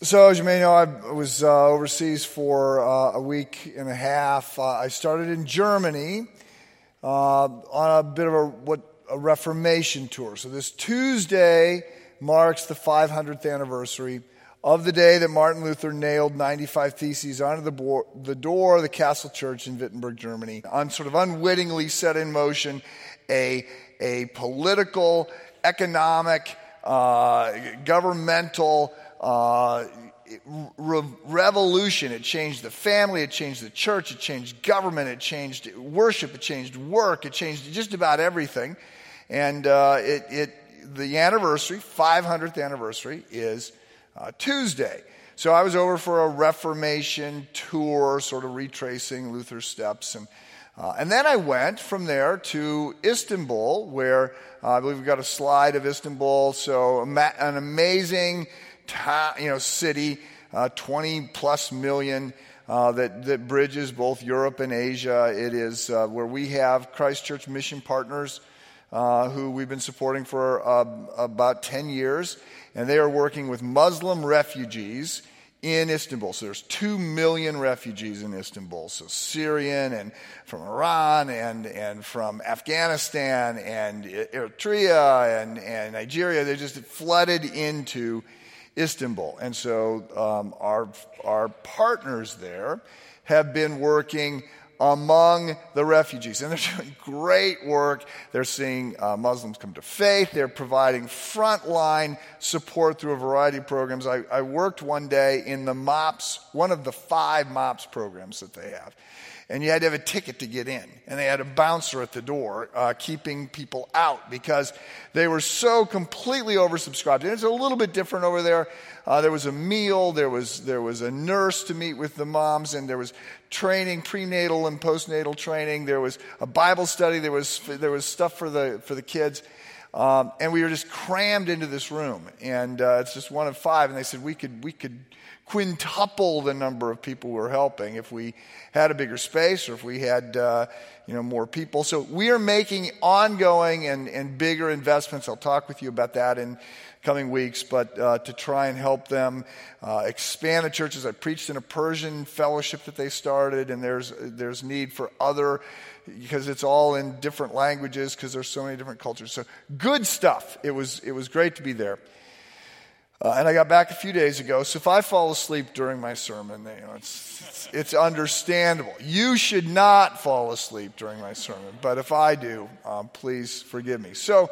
So, as you may know, I was uh, overseas for uh, a week and a half. Uh, I started in Germany uh, on a bit of a, what, a Reformation tour. So, this Tuesday marks the 500th anniversary of the day that Martin Luther nailed 95 Theses onto the, bo- the door of the Castle Church in Wittenberg, Germany, on sort of unwittingly set in motion a, a political, economic, uh, governmental, uh, re- revolution. It changed the family, it changed the church, it changed government, it changed worship, it changed work, it changed just about everything. And uh, it, it, the anniversary, 500th anniversary, is uh, Tuesday. So I was over for a Reformation tour, sort of retracing Luther's steps. And, uh, and then I went from there to Istanbul, where uh, I believe we've got a slide of Istanbul. So an amazing you know, city, uh, 20 plus million. Uh, that, that bridges both Europe and Asia. It is uh, where we have Christ Church mission partners uh, who we've been supporting for uh, about 10 years, and they are working with Muslim refugees in Istanbul. So there's 2 million refugees in Istanbul. So Syrian and from Iran and, and from Afghanistan and Eritrea and, and Nigeria. They just flooded into Istanbul. And so um, our, our partners there have been working among the refugees. And they're doing great work. They're seeing uh, Muslims come to faith. They're providing frontline support through a variety of programs. I, I worked one day in the MOPS, one of the five MOPS programs that they have and you had to have a ticket to get in. And they had a bouncer at the door uh, keeping people out because they were so completely oversubscribed. And it's a little bit different over there. Uh, there was a meal, there was, there was a nurse to meet with the moms, and there was training, prenatal and postnatal training. There was a Bible study, there was, there was stuff for the, for the kids. Um, and we were just crammed into this room. And uh, it's just one of five. And they said we could, we could quintuple the number of people we're helping if we had a bigger space or if we had uh, you know more people. So we are making ongoing and, and bigger investments. I'll talk with you about that in coming weeks but uh, to try and help them uh, expand the churches. I preached in a persian fellowship that they started and there's there's need for other because it's all in different languages because there's so many different cultures. So good stuff. It was it was great to be there uh, and I got back a few days ago, so if I fall asleep during my sermon, you know, it's, it's, it's, understandable. You should not fall asleep during my sermon, but if I do, um, please forgive me. So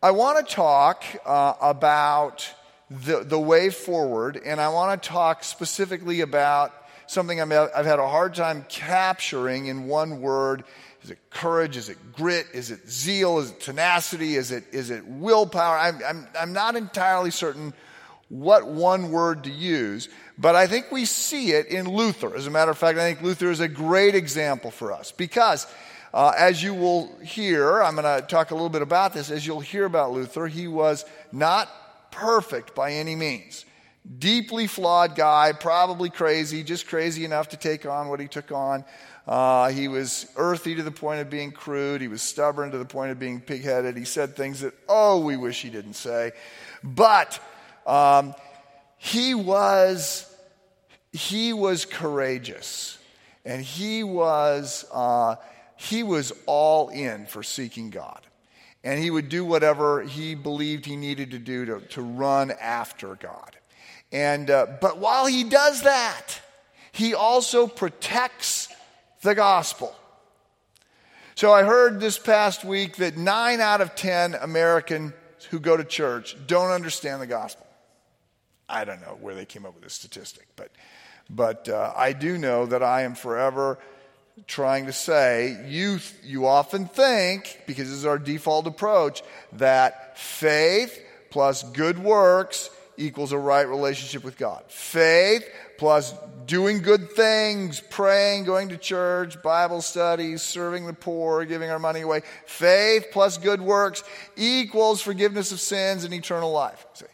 I want to talk uh, about the, the way forward, and I want to talk specifically about something i have had a hard time capturing in one word is it courage? Is it grit? Is it zeal? Is it tenacity? Is it, is it willpower? I'm, I'm, I'm not entirely certain what one word to use, but I think we see it in Luther. As a matter of fact, I think Luther is a great example for us because, uh, as you will hear, I'm going to talk a little bit about this. As you'll hear about Luther, he was not perfect by any means. Deeply flawed guy, probably crazy, just crazy enough to take on what he took on. Uh, he was earthy to the point of being crude. He was stubborn to the point of being pigheaded. He said things that, oh, we wish he didn't say. But um, he was he was courageous, and he was uh, he was all in for seeking God, and he would do whatever he believed he needed to do to, to run after God. And uh, but while he does that, he also protects the gospel. So I heard this past week that nine out of 10 Americans who go to church don't understand the gospel. I don't know where they came up with this statistic, but, but uh, I do know that I am forever trying to say you, you often think, because this is our default approach, that faith plus good works equals a right relationship with God. Faith plus doing good things, praying, going to church, Bible studies, serving the poor, giving our money away. Faith plus good works equals forgiveness of sins and eternal life. Say,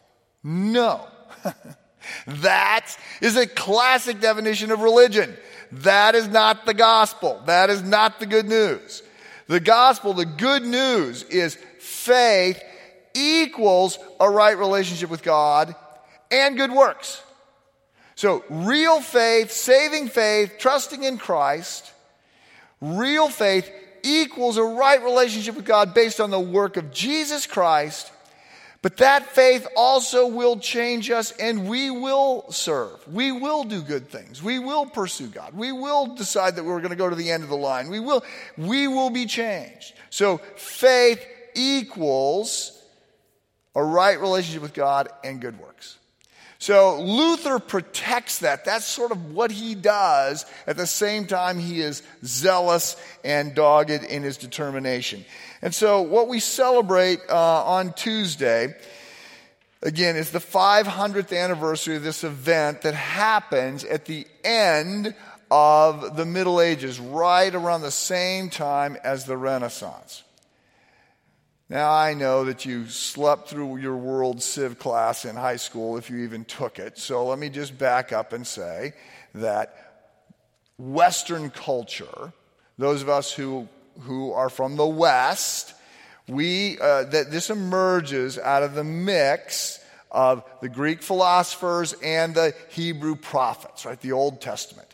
no. that is a classic definition of religion. That is not the gospel. That is not the good news. The gospel, the good news is faith equals a right relationship with God and good works. So, real faith, saving faith, trusting in Christ, real faith equals a right relationship with God based on the work of Jesus Christ. But that faith also will change us and we will serve. We will do good things. We will pursue God. We will decide that we're going to go to the end of the line. We will, we will be changed. So faith equals a right relationship with God and good works. So Luther protects that. That's sort of what he does. At the same time, he is zealous and dogged in his determination. And so what we celebrate uh, on Tuesday, again, is the 500th anniversary of this event that happens at the end of the Middle Ages, right around the same time as the Renaissance. Now, I know that you slept through your world civ class in high school if you even took it. So let me just back up and say that Western culture, those of us who, who are from the West, we, uh, that this emerges out of the mix of the Greek philosophers and the Hebrew prophets, right? The Old Testament.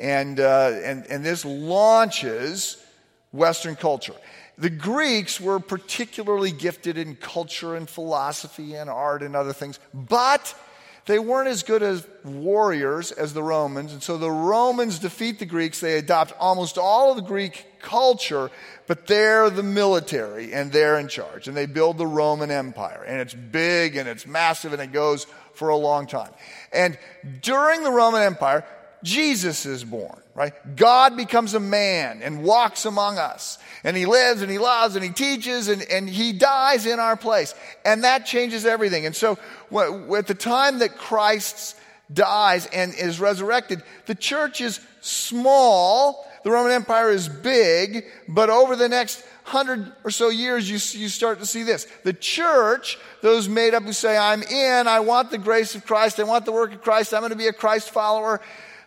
And, uh, and, and this launches Western culture. The Greeks were particularly gifted in culture and philosophy and art and other things, but they weren't as good as warriors as the Romans. And so the Romans defeat the Greeks. They adopt almost all of the Greek culture, but they're the military and they're in charge. And they build the Roman Empire. And it's big and it's massive and it goes for a long time. And during the Roman Empire, Jesus is born, right? God becomes a man and walks among us. And he lives and he loves and he teaches and, and he dies in our place. And that changes everything. And so at the time that Christ dies and is resurrected, the church is small. The Roman Empire is big, but over the next hundred or so years, you, you start to see this. The church, those made up who say, I'm in, I want the grace of Christ, I want the work of Christ, I'm going to be a Christ follower,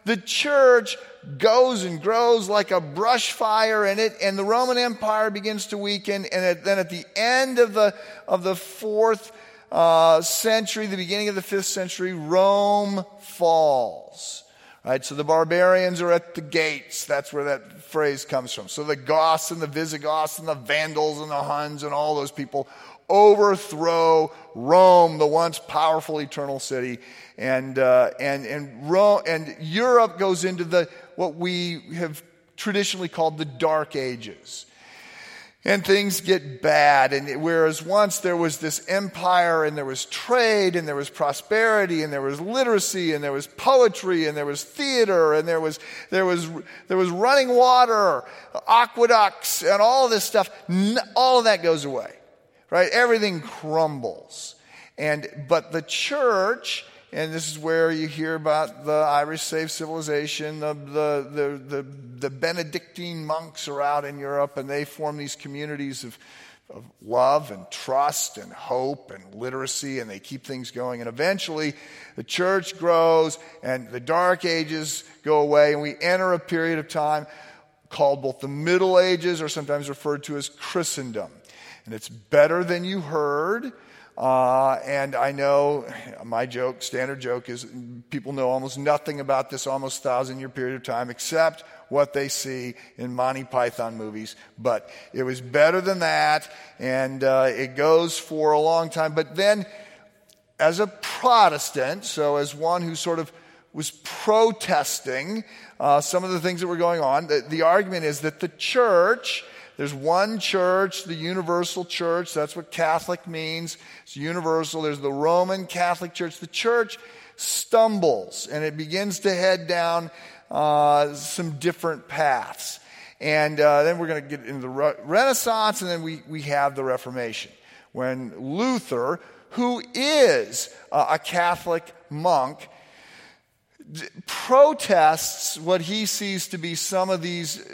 the church goes and grows like a brush fire in it, and the Roman Empire begins to weaken. And then at the end of the, of the fourth uh, century, the beginning of the fifth century, Rome falls. Right, so the barbarians are at the gates. That's where that phrase comes from. So the Goths and the Visigoths and the Vandals and the Huns and all those people overthrow Rome, the once powerful eternal city. And, uh, and, and, Rome, and Europe goes into the, what we have traditionally called the Dark Ages. And things get bad. And whereas once there was this empire and there was trade and there was prosperity and there was literacy and there was poetry and there was theater and there was, there was, there was running water, aqueducts and all this stuff, all of that goes away right? Everything crumbles. And, but the church, and this is where you hear about the Irish saved civilization, the, the, the, the, the Benedictine monks are out in Europe and they form these communities of, of love and trust and hope and literacy, and they keep things going. And eventually, the church grows, and the dark ages go away, and we enter a period of time called both the Middle Ages, or sometimes referred to as Christendom and it's better than you heard. Uh, and I know my joke, standard joke, is people know almost nothing about this almost thousand year period of time except what they see in Monty Python movies. But it was better than that, and uh, it goes for a long time. But then, as a Protestant, so as one who sort of was protesting uh, some of the things that were going on, the, the argument is that the church there's one church, the universal church. That's what Catholic means. It's universal. There's the Roman Catholic Church. The church stumbles and it begins to head down uh, some different paths. And uh, then we're going to get into the Re- Renaissance, and then we, we have the Reformation. When Luther, who is uh, a Catholic monk, protests what he sees to be some of these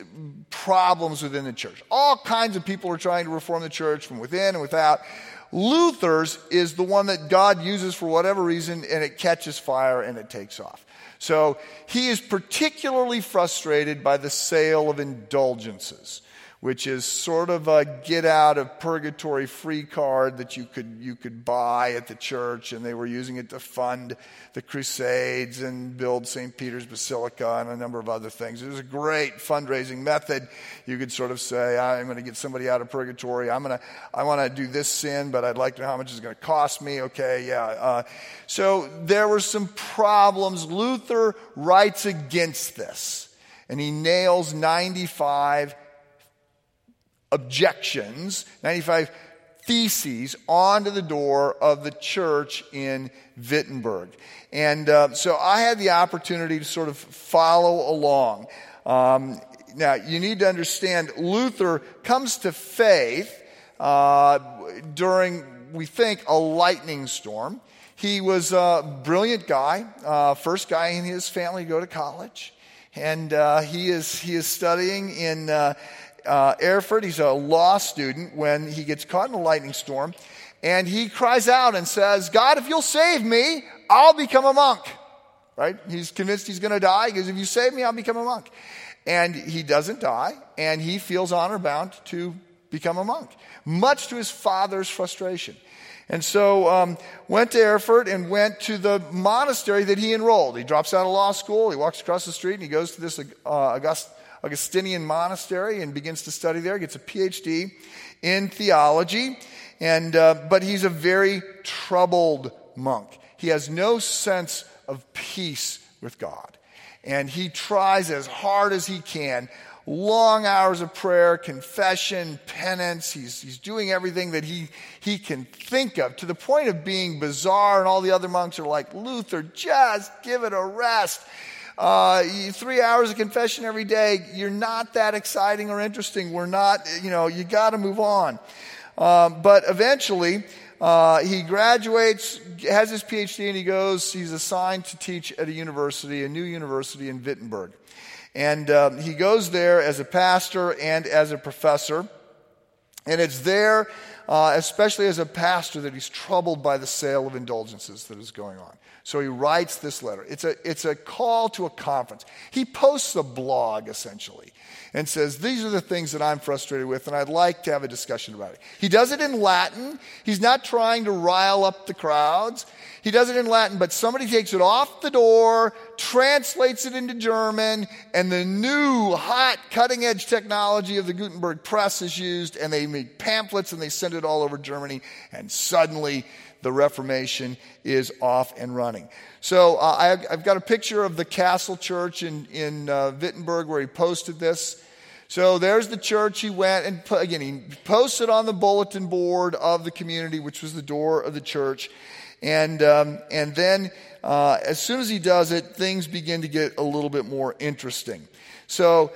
problems within the church. All kinds of people are trying to reform the church from within and without. Luther's is the one that God uses for whatever reason and it catches fire and it takes off. So he is particularly frustrated by the sale of indulgences which is sort of a get out of purgatory free card that you could, you could buy at the church. And they were using it to fund the Crusades and build St. Peter's Basilica and a number of other things. It was a great fundraising method. You could sort of say, I'm going to get somebody out of purgatory. I'm going to, I want to do this sin, but I'd like to know how much it's going to cost me. Okay, yeah. Uh, so there were some problems. Luther writes against this and he nails 95 objections, 95 theses onto the door of the church in Wittenberg. And uh, so I had the opportunity to sort of follow along. Um, now, you need to understand Luther comes to faith uh, during, we think, a lightning storm. He was a brilliant guy, uh, first guy in his family to go to college. And uh, he, is, he is studying in uh, uh, He's a law student when he gets caught in a lightning storm. And he cries out and says, God, if you'll save me, I'll become a monk. Right? He's convinced he's going to die because if you save me, I'll become a monk. And he doesn't die, and he feels honor bound to become a monk, much to his father's frustration. And so um, went to Erfurt and went to the monastery that he enrolled. He drops out of law school. He walks across the street and he goes to this uh, August, Augustinian monastery and begins to study there. Gets a PhD in theology, and uh, but he's a very troubled monk. He has no sense of peace with God, and he tries as hard as he can long hours of prayer, confession, penance. He's, he's doing everything that he, he can think of to the point of being bizarre, and all the other monks are like, Luther, just give it a rest. Uh, three hours of confession every day, you're not that exciting or interesting. We're not, you know, you got to move on. Um, but eventually, uh, he graduates, has his PhD, and he goes, he's assigned to teach at a university, a new university in Wittenberg. And um, he goes there as a pastor and as a professor. And it's there, uh, especially as a pastor, that he's troubled by the sale of indulgences that is going on. So he writes this letter. It's a, it's a call to a conference. He posts a blog, essentially, and says, These are the things that I'm frustrated with, and I'd like to have a discussion about it. He does it in Latin. He's not trying to rile up the crowds. He does it in Latin, but somebody takes it off the door, translates it into German, and the new hot cutting edge technology of the Gutenberg press is used, and they make pamphlets and they send it all over Germany, and suddenly the Reformation is off and running. So uh, I, have got a picture of the Castle Church in, in uh, Wittenberg where he posted this. So there's the church he went and again he posted on the bulletin board of the community, which was the door of the church. And, um, and then uh, as soon as he does it, things begin to get a little bit more interesting. So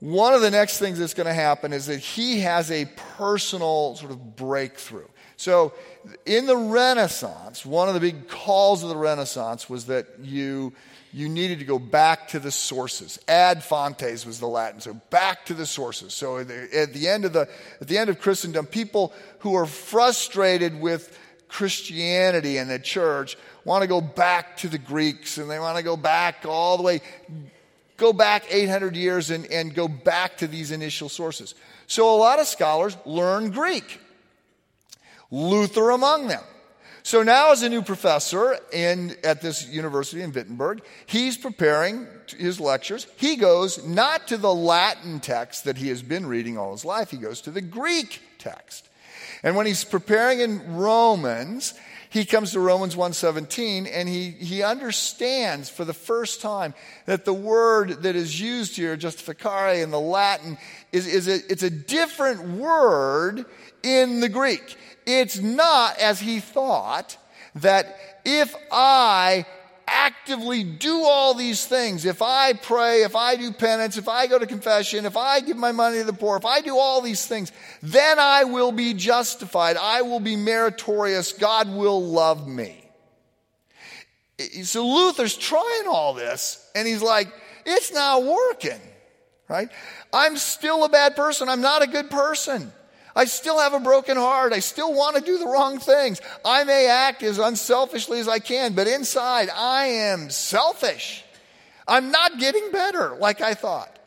one of the next things that's going to happen is that he has a personal sort of breakthrough. So in the Renaissance, one of the big calls of the Renaissance was that you you needed to go back to the sources. Ad fontes was the Latin, so back to the sources. So at the end of the at the end of Christendom, people who are frustrated with Christianity and the church want to go back to the Greeks and they want to go back all the way, go back 800 years and, and go back to these initial sources. So a lot of scholars learn Greek, Luther among them. So now, as a new professor in, at this university in Wittenberg, he's preparing his lectures. He goes not to the Latin text that he has been reading all his life, he goes to the Greek text. And when he's preparing in Romans, he comes to Romans 1:17 and he, he understands for the first time that the word that is used here, justificare in the Latin, is, is a, it's a different word in the Greek. It's not, as he thought, that if I actively do all these things, if I pray, if I do penance, if I go to confession, if I give my money to the poor, if I do all these things, then I will be justified. I will be meritorious. God will love me. So Luther's trying all this, and he's like, it's not working, right? I'm still a bad person. I'm not a good person. I still have a broken heart. I still want to do the wrong things. I may act as unselfishly as I can, but inside I am selfish. I'm not getting better like I thought.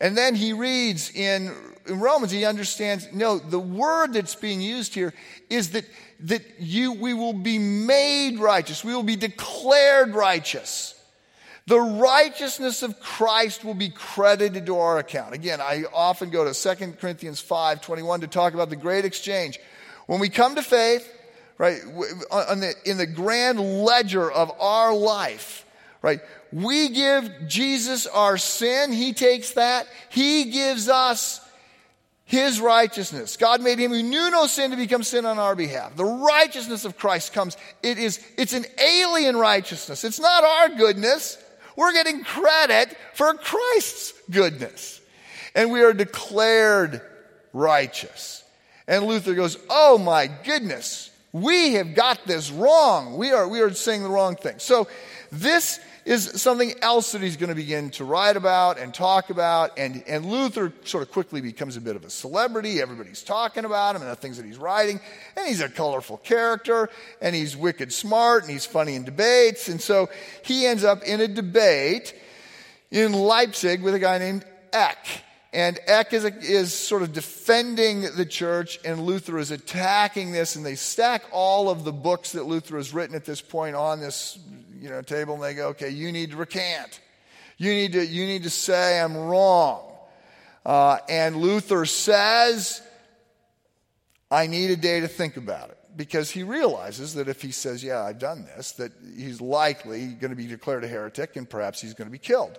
And then he reads in, in Romans, he understands, no, the word that's being used here is that, that you, we will be made righteous. We will be declared righteous. The righteousness of Christ will be credited to our account. Again, I often go to 2 Corinthians 5 21 to talk about the great exchange. When we come to faith, right, the, in the grand ledger of our life, right, we give Jesus our sin, He takes that, He gives us His righteousness. God made Him who knew no sin to become sin on our behalf. The righteousness of Christ comes. It is, it's an alien righteousness. It's not our goodness. We're getting credit for Christ's goodness. And we are declared righteous. And Luther goes, Oh my goodness, we have got this wrong. We are, we are saying the wrong thing. So this is something else that he's going to begin to write about and talk about. And, and Luther sort of quickly becomes a bit of a celebrity. Everybody's talking about him and the things that he's writing. And he's a colorful character, and he's wicked smart, and he's funny in debates. And so he ends up in a debate in Leipzig with a guy named Eck. And Eck is, a, is sort of defending the church, and Luther is attacking this, and they stack all of the books that Luther has written at this point on this you know, table, and they go, okay, you need to recant. You need to, you need to say I'm wrong. Uh, and Luther says, I need a day to think about it. Because he realizes that if he says, Yeah, I've done this, that he's likely going to be declared a heretic and perhaps he's going to be killed.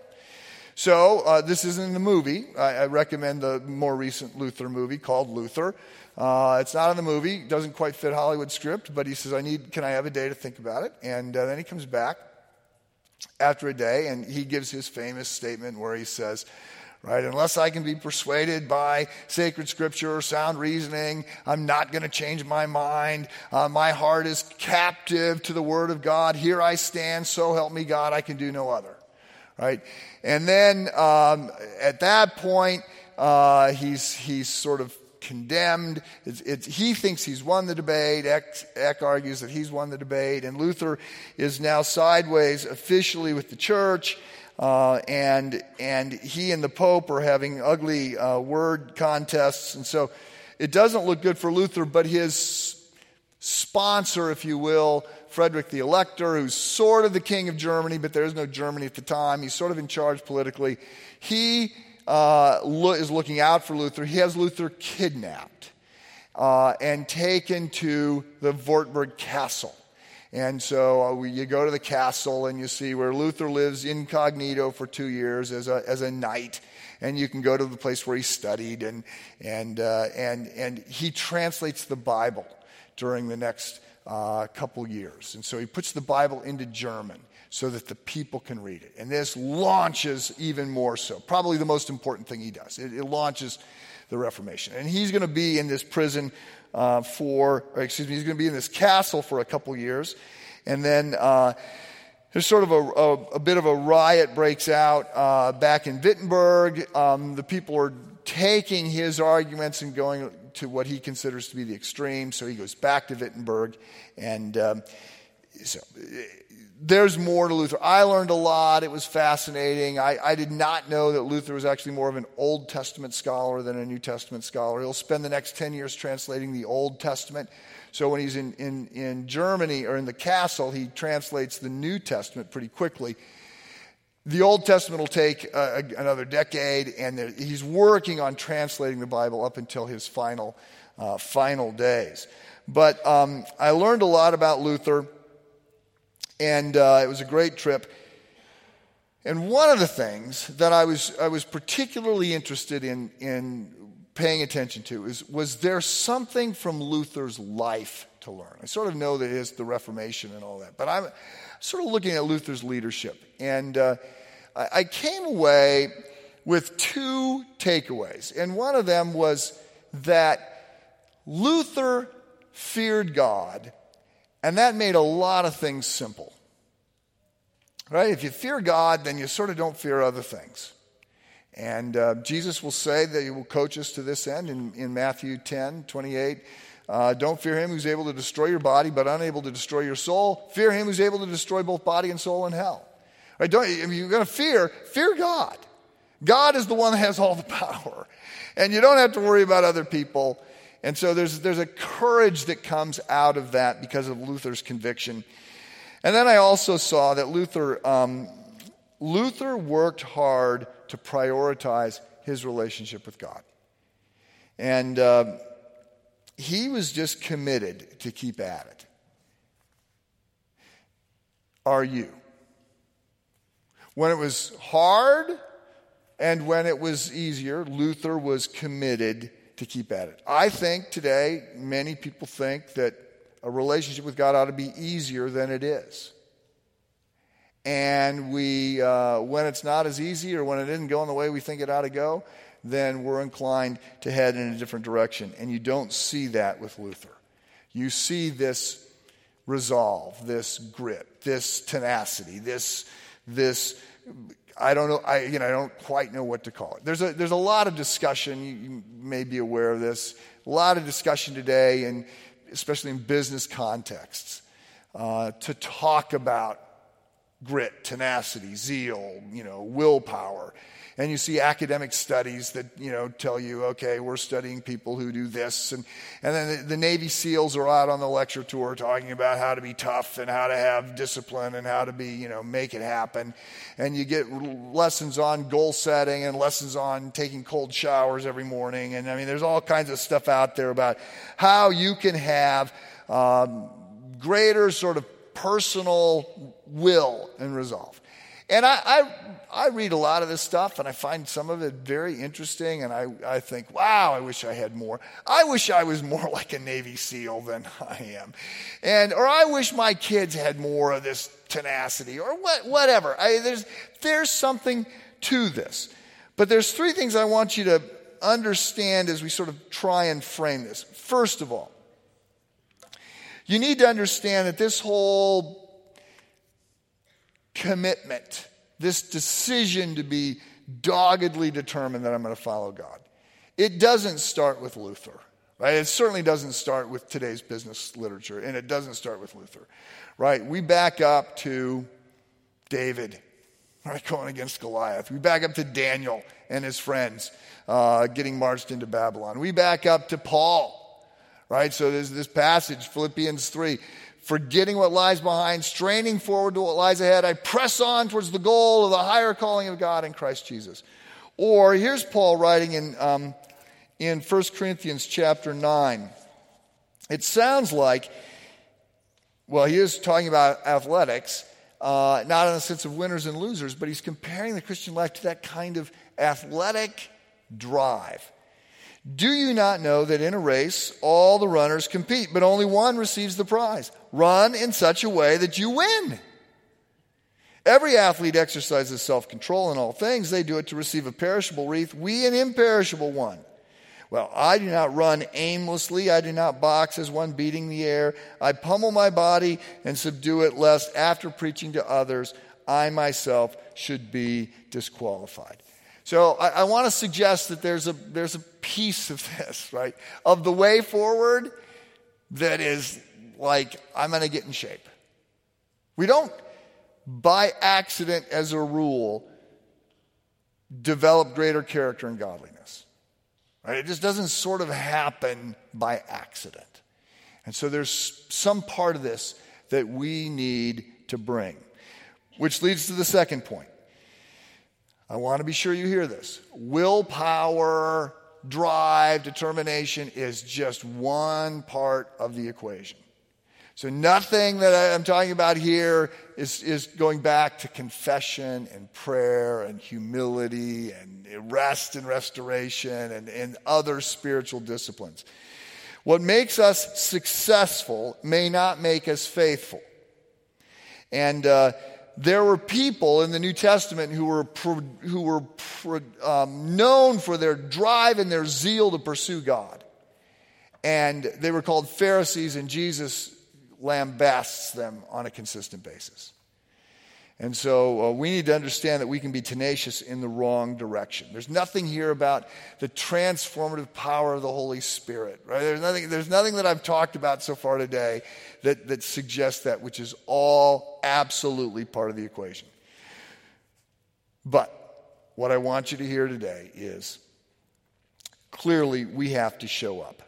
So, uh, this isn't in the movie. I, I, recommend the more recent Luther movie called Luther. Uh, it's not in the movie, doesn't quite fit Hollywood script, but he says, I need, can I have a day to think about it? And uh, then he comes back after a day and he gives his famous statement where he says, right? Unless I can be persuaded by sacred scripture or sound reasoning, I'm not going to change my mind. Uh, my heart is captive to the word of God. Here I stand, so help me God, I can do no other right? And then um, at that point, uh, he's, he's sort of condemned. It's, it's, he thinks he's won the debate. Eck, Eck, argues that he's won the debate. And Luther is now sideways officially with the church. Uh, and, and he and the Pope are having ugly uh, word contests. And so it doesn't look good for Luther, but his sponsor, if you will, Frederick the Elector, who's sort of the king of Germany, but there is no Germany at the time. He's sort of in charge politically. He uh, is looking out for Luther. He has Luther kidnapped uh, and taken to the Wartburg Castle. And so uh, we, you go to the castle and you see where Luther lives incognito for two years as a, as a knight. And you can go to the place where he studied, and, and, uh, and, and he translates the Bible during the next uh, couple years. And so he puts the Bible into German so that the people can read it. And this launches even more so. Probably the most important thing he does. It, it launches the Reformation. And he's going to be in this prison uh, for, excuse me, he's going to be in this castle for a couple years. And then uh, there's sort of a, a, a, bit of a riot breaks out uh, back in Wittenberg. Um, the people are taking his arguments and going to what he considers to be the extreme. So he goes back to Wittenberg. And um, so there's more to Luther. I learned a lot. It was fascinating. I, I, did not know that Luther was actually more of an Old Testament scholar than a New Testament scholar. He'll spend the next 10 years translating the Old Testament. So when he's in, in, in Germany or in the castle, he translates the New Testament pretty quickly. The Old Testament will take uh, another decade, and he's working on translating the Bible up until his final, uh, final days. But um, I learned a lot about Luther, and uh, it was a great trip. And one of the things that I was, I was particularly interested in, in paying attention to is was there something from Luther's life to learn? I sort of know that it is the Reformation and all that, but I'm sort of looking at Luther's leadership. And uh, I, came away with two takeaways. And one of them was that Luther feared God, and that made a lot of things simple. Right? If you fear God, then you sort of don't fear other things. And uh, Jesus will say that he will coach us to this end in, in Matthew 10 28. Uh, don't fear him who's able to destroy your body, but unable to destroy your soul. Fear him who's able to destroy both body and soul in hell. Right? Don't, I mean, you're going to fear, fear God. God is the one that has all the power. And you don't have to worry about other people. And so there's, there's a courage that comes out of that because of Luther's conviction. And then I also saw that Luther, um, Luther worked hard to prioritize his relationship with God. And uh, he was just committed to keep at it. Are you? When it was hard and when it was easier, Luther was committed to keep at it. I think today, many people think that a relationship with God ought to be easier than it is. And we, uh, when it's not as easy or when it isn't going the way we think it ought to go, then we're inclined to head in a different direction. And you don't see that with Luther. You see this resolve, this grit, this tenacity, this, this I don't know, I, you know, I don't quite know what to call it. There's a, there's a lot of discussion, you, you may be aware of this, a lot of discussion today, and especially in business contexts, uh, to talk about grit, tenacity, zeal, you know, willpower and you see academic studies that you know tell you okay we're studying people who do this. And, and then the, the, navy seals are out on the lecture tour talking about how to be tough and how to have discipline and how to be you know make it happen. And you get lessons on goal setting and lessons on taking cold showers every morning. And i mean there's all kinds of stuff out there about how you can have um, greater sort of personal will and resolve and I, I, I, read a lot of this stuff and I find some of it very interesting. And I, I think, wow, I wish I had more. I wish I was more like a Navy SEAL than I am. And, or I wish my kids had more of this tenacity or what, whatever. I, there's, there's something to this. But there's three things I want you to understand as we sort of try and frame this. First of all, you need to understand that this whole commitment, this decision to be doggedly determined that I'm going to follow God. It doesn't start with Luther. Right? It certainly doesn't start with today's business literature, and it doesn't start with Luther. Right? We back up to David, right, going against Goliath. We back up to Daniel and his friends uh, getting marched into Babylon. We back up to Paul, right? So there's this passage, Philippians 3 forgetting what lies behind, straining forward to what lies ahead. I press on towards the goal of the higher calling of God in Christ Jesus. Or here's Paul writing in, um, in 1 Corinthians chapter 9. It sounds like, well, he is talking about athletics, uh, not in the sense of winners and losers, but he's comparing the Christian life to that kind of athletic drive. Do you not know that in a race all the runners compete, but only one receives the prize? Run in such a way that you win. Every athlete exercises self control in all things. They do it to receive a perishable wreath, we an imperishable one. Well, I do not run aimlessly. I do not box as one beating the air. I pummel my body and subdue it, lest after preaching to others, I myself should be disqualified. So I, I want to suggest that there's a, there's a piece of this, right? Of the way forward that is like, I'm going to get in shape. We don't, by accident as a rule, develop greater character and godliness. Right? It just doesn't sort of happen by accident. And so there's some part of this that we need to bring. Which leads to the second point. I want to be sure you hear this. Willpower, drive, determination is just one part of the equation. So, nothing that I'm talking about here is, is going back to confession and prayer and humility and rest and restoration and, and other spiritual disciplines. What makes us successful may not make us faithful. And uh, there were people in the New Testament who were, who were um, known for their drive and their zeal to pursue God. And they were called Pharisees, and Jesus lambasts them on a consistent basis. And so uh, we need to understand that we can be tenacious in the wrong direction. There's nothing here about the transformative power of the Holy Spirit, right? There's nothing, there's nothing that I've talked about so far today that, that suggests that, which is all absolutely part of the equation. But what I want you to hear today is clearly we have to show up.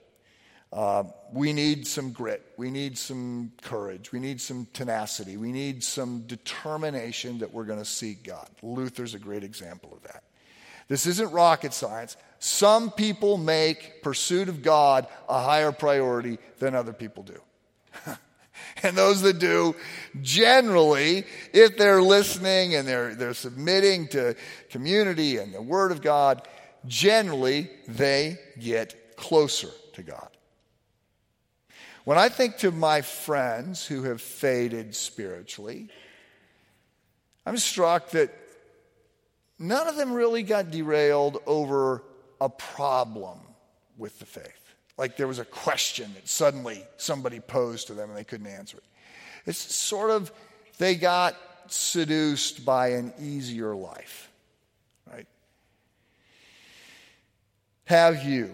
Uh, we need some grit. We need some courage. We need some tenacity. We need some determination that we're going to seek God. Luther's a great example of that. This isn't rocket science. Some people make pursuit of God a higher priority than other people do. and those that do, generally, if they're listening and they're, they're submitting to community and the Word of God, generally they get closer to God. When I think to my friends who have faded spiritually, I'm struck that none of them really got derailed over a problem with the faith. Like there was a question that suddenly somebody posed to them and they couldn't answer it. It's sort of, they got seduced by an easier life, right? Have you?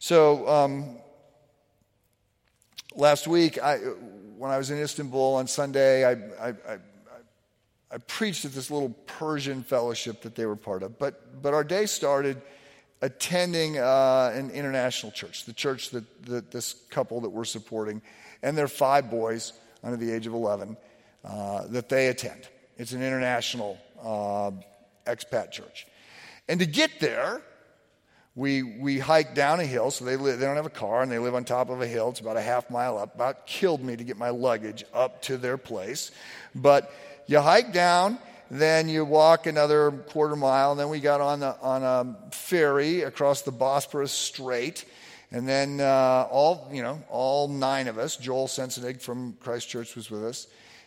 So, um, last week, I, when I was in Istanbul on Sunday, I, I, I, I preached at this little Persian fellowship that they were part of. But, but our day started attending uh, an international church, the church that, that this couple that we're supporting, and their five boys under the age of 11 uh, that they attend. It's an international uh, expat church. And to get there, we, we hiked down a hill, so they, live, they don't have a car and they live on top of a hill. It's about a half mile up. About killed me to get my luggage up to their place. But you hike down, then you walk another quarter mile, and then we got on, the, on a ferry across the Bosporus Strait. And then uh, all, you know, all nine of us, Joel Sensenig from Christ Church was with us,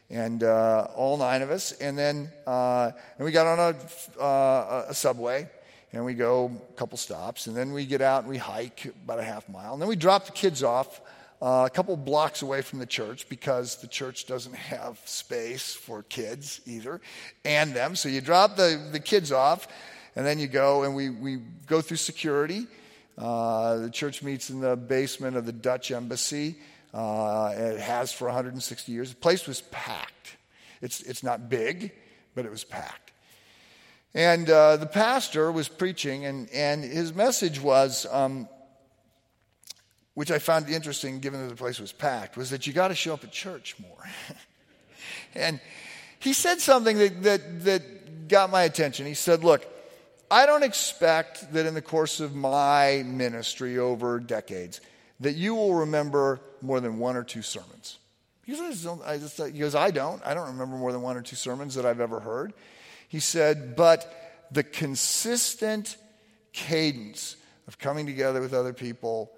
and uh, all nine of us. And then uh, and we got on a, uh, a subway, and we go a couple stops, and then we get out and we hike about a half mile. And then we drop the kids off uh, a couple blocks away from the church because the church doesn't have space for kids either and them. So you drop the, the kids off, and then you go and we, we go through security. Uh, the church meets in the basement of the Dutch embassy. Uh, it has for 160 years. The place was packed. It's, it's not big, but it was packed. And uh, the pastor was preaching, and, and his message was um, which I found interesting given that the place was packed, was that you got to show up at church more. and he said something that, that, that got my attention. He said, Look, I don't expect that in the course of my ministry over decades that you will remember more than one or two sermons. He goes, I, just, he goes, I don't. I don't remember more than one or two sermons that I've ever heard. He said, but the consistent cadence of coming together with other people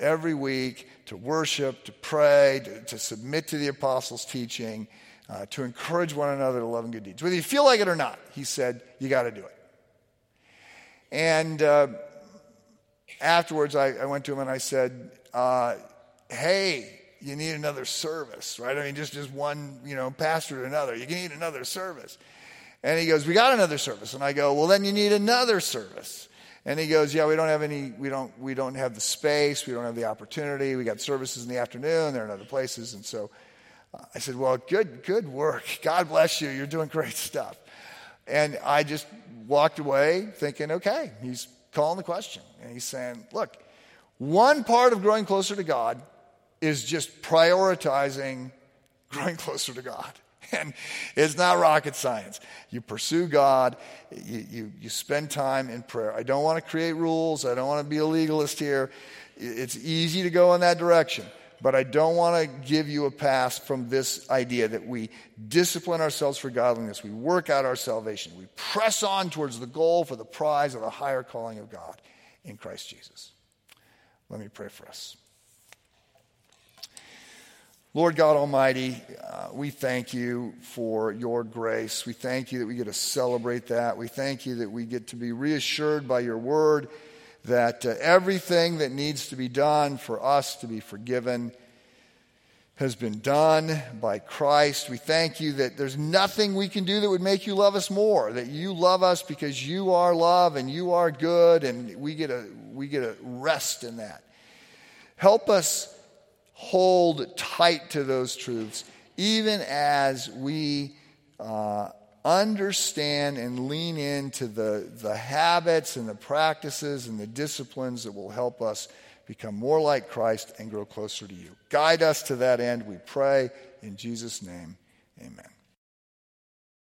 every week to worship, to pray, to, to submit to the apostles' teaching, uh, to encourage one another to love and good deeds. Whether you feel like it or not, he said, you got to do it. And uh, afterwards, I, I, went to him and I said, uh, hey, you need another service, right? I mean, just, just one, you know, pastor to another. You need another service. And he goes, we got another service. And I go, well, then you need another service. And he goes, Yeah, we don't have any, we don't, we don't have the space, we don't have the opportunity. We got services in the afternoon, they're in other places. And so uh, I said, Well, good, good work. God bless you. You're doing great stuff. And I just walked away thinking, okay, he's calling the question. And he's saying, look, one part of growing closer to God is just prioritizing growing closer to God. And it's not rocket science. You pursue God, you, you, you spend time in prayer. I don't want to create rules, I don't want to be a legalist here. It's easy to go in that direction. But I don't want to give you a pass from this idea that we discipline ourselves for godliness. We work out our salvation. We press on towards the goal for the prize of the higher calling of God in Christ Jesus. Let me pray for us. Lord God Almighty, uh, we thank you for your grace. We thank you that we get to celebrate that. We thank you that we get to be reassured by your word that uh, everything that needs to be done for us to be forgiven has been done by Christ. We thank you that there's nothing we can do that would make you love us more, that you love us because you are love and you are good, and we get a, we get a rest in that. Help us hold tight to those truths, even as we uh, understand and lean into the, the habits and the practices and the disciplines that will help us become more like Christ and grow closer to you. Guide us to that end, we pray. In Jesus' name, amen.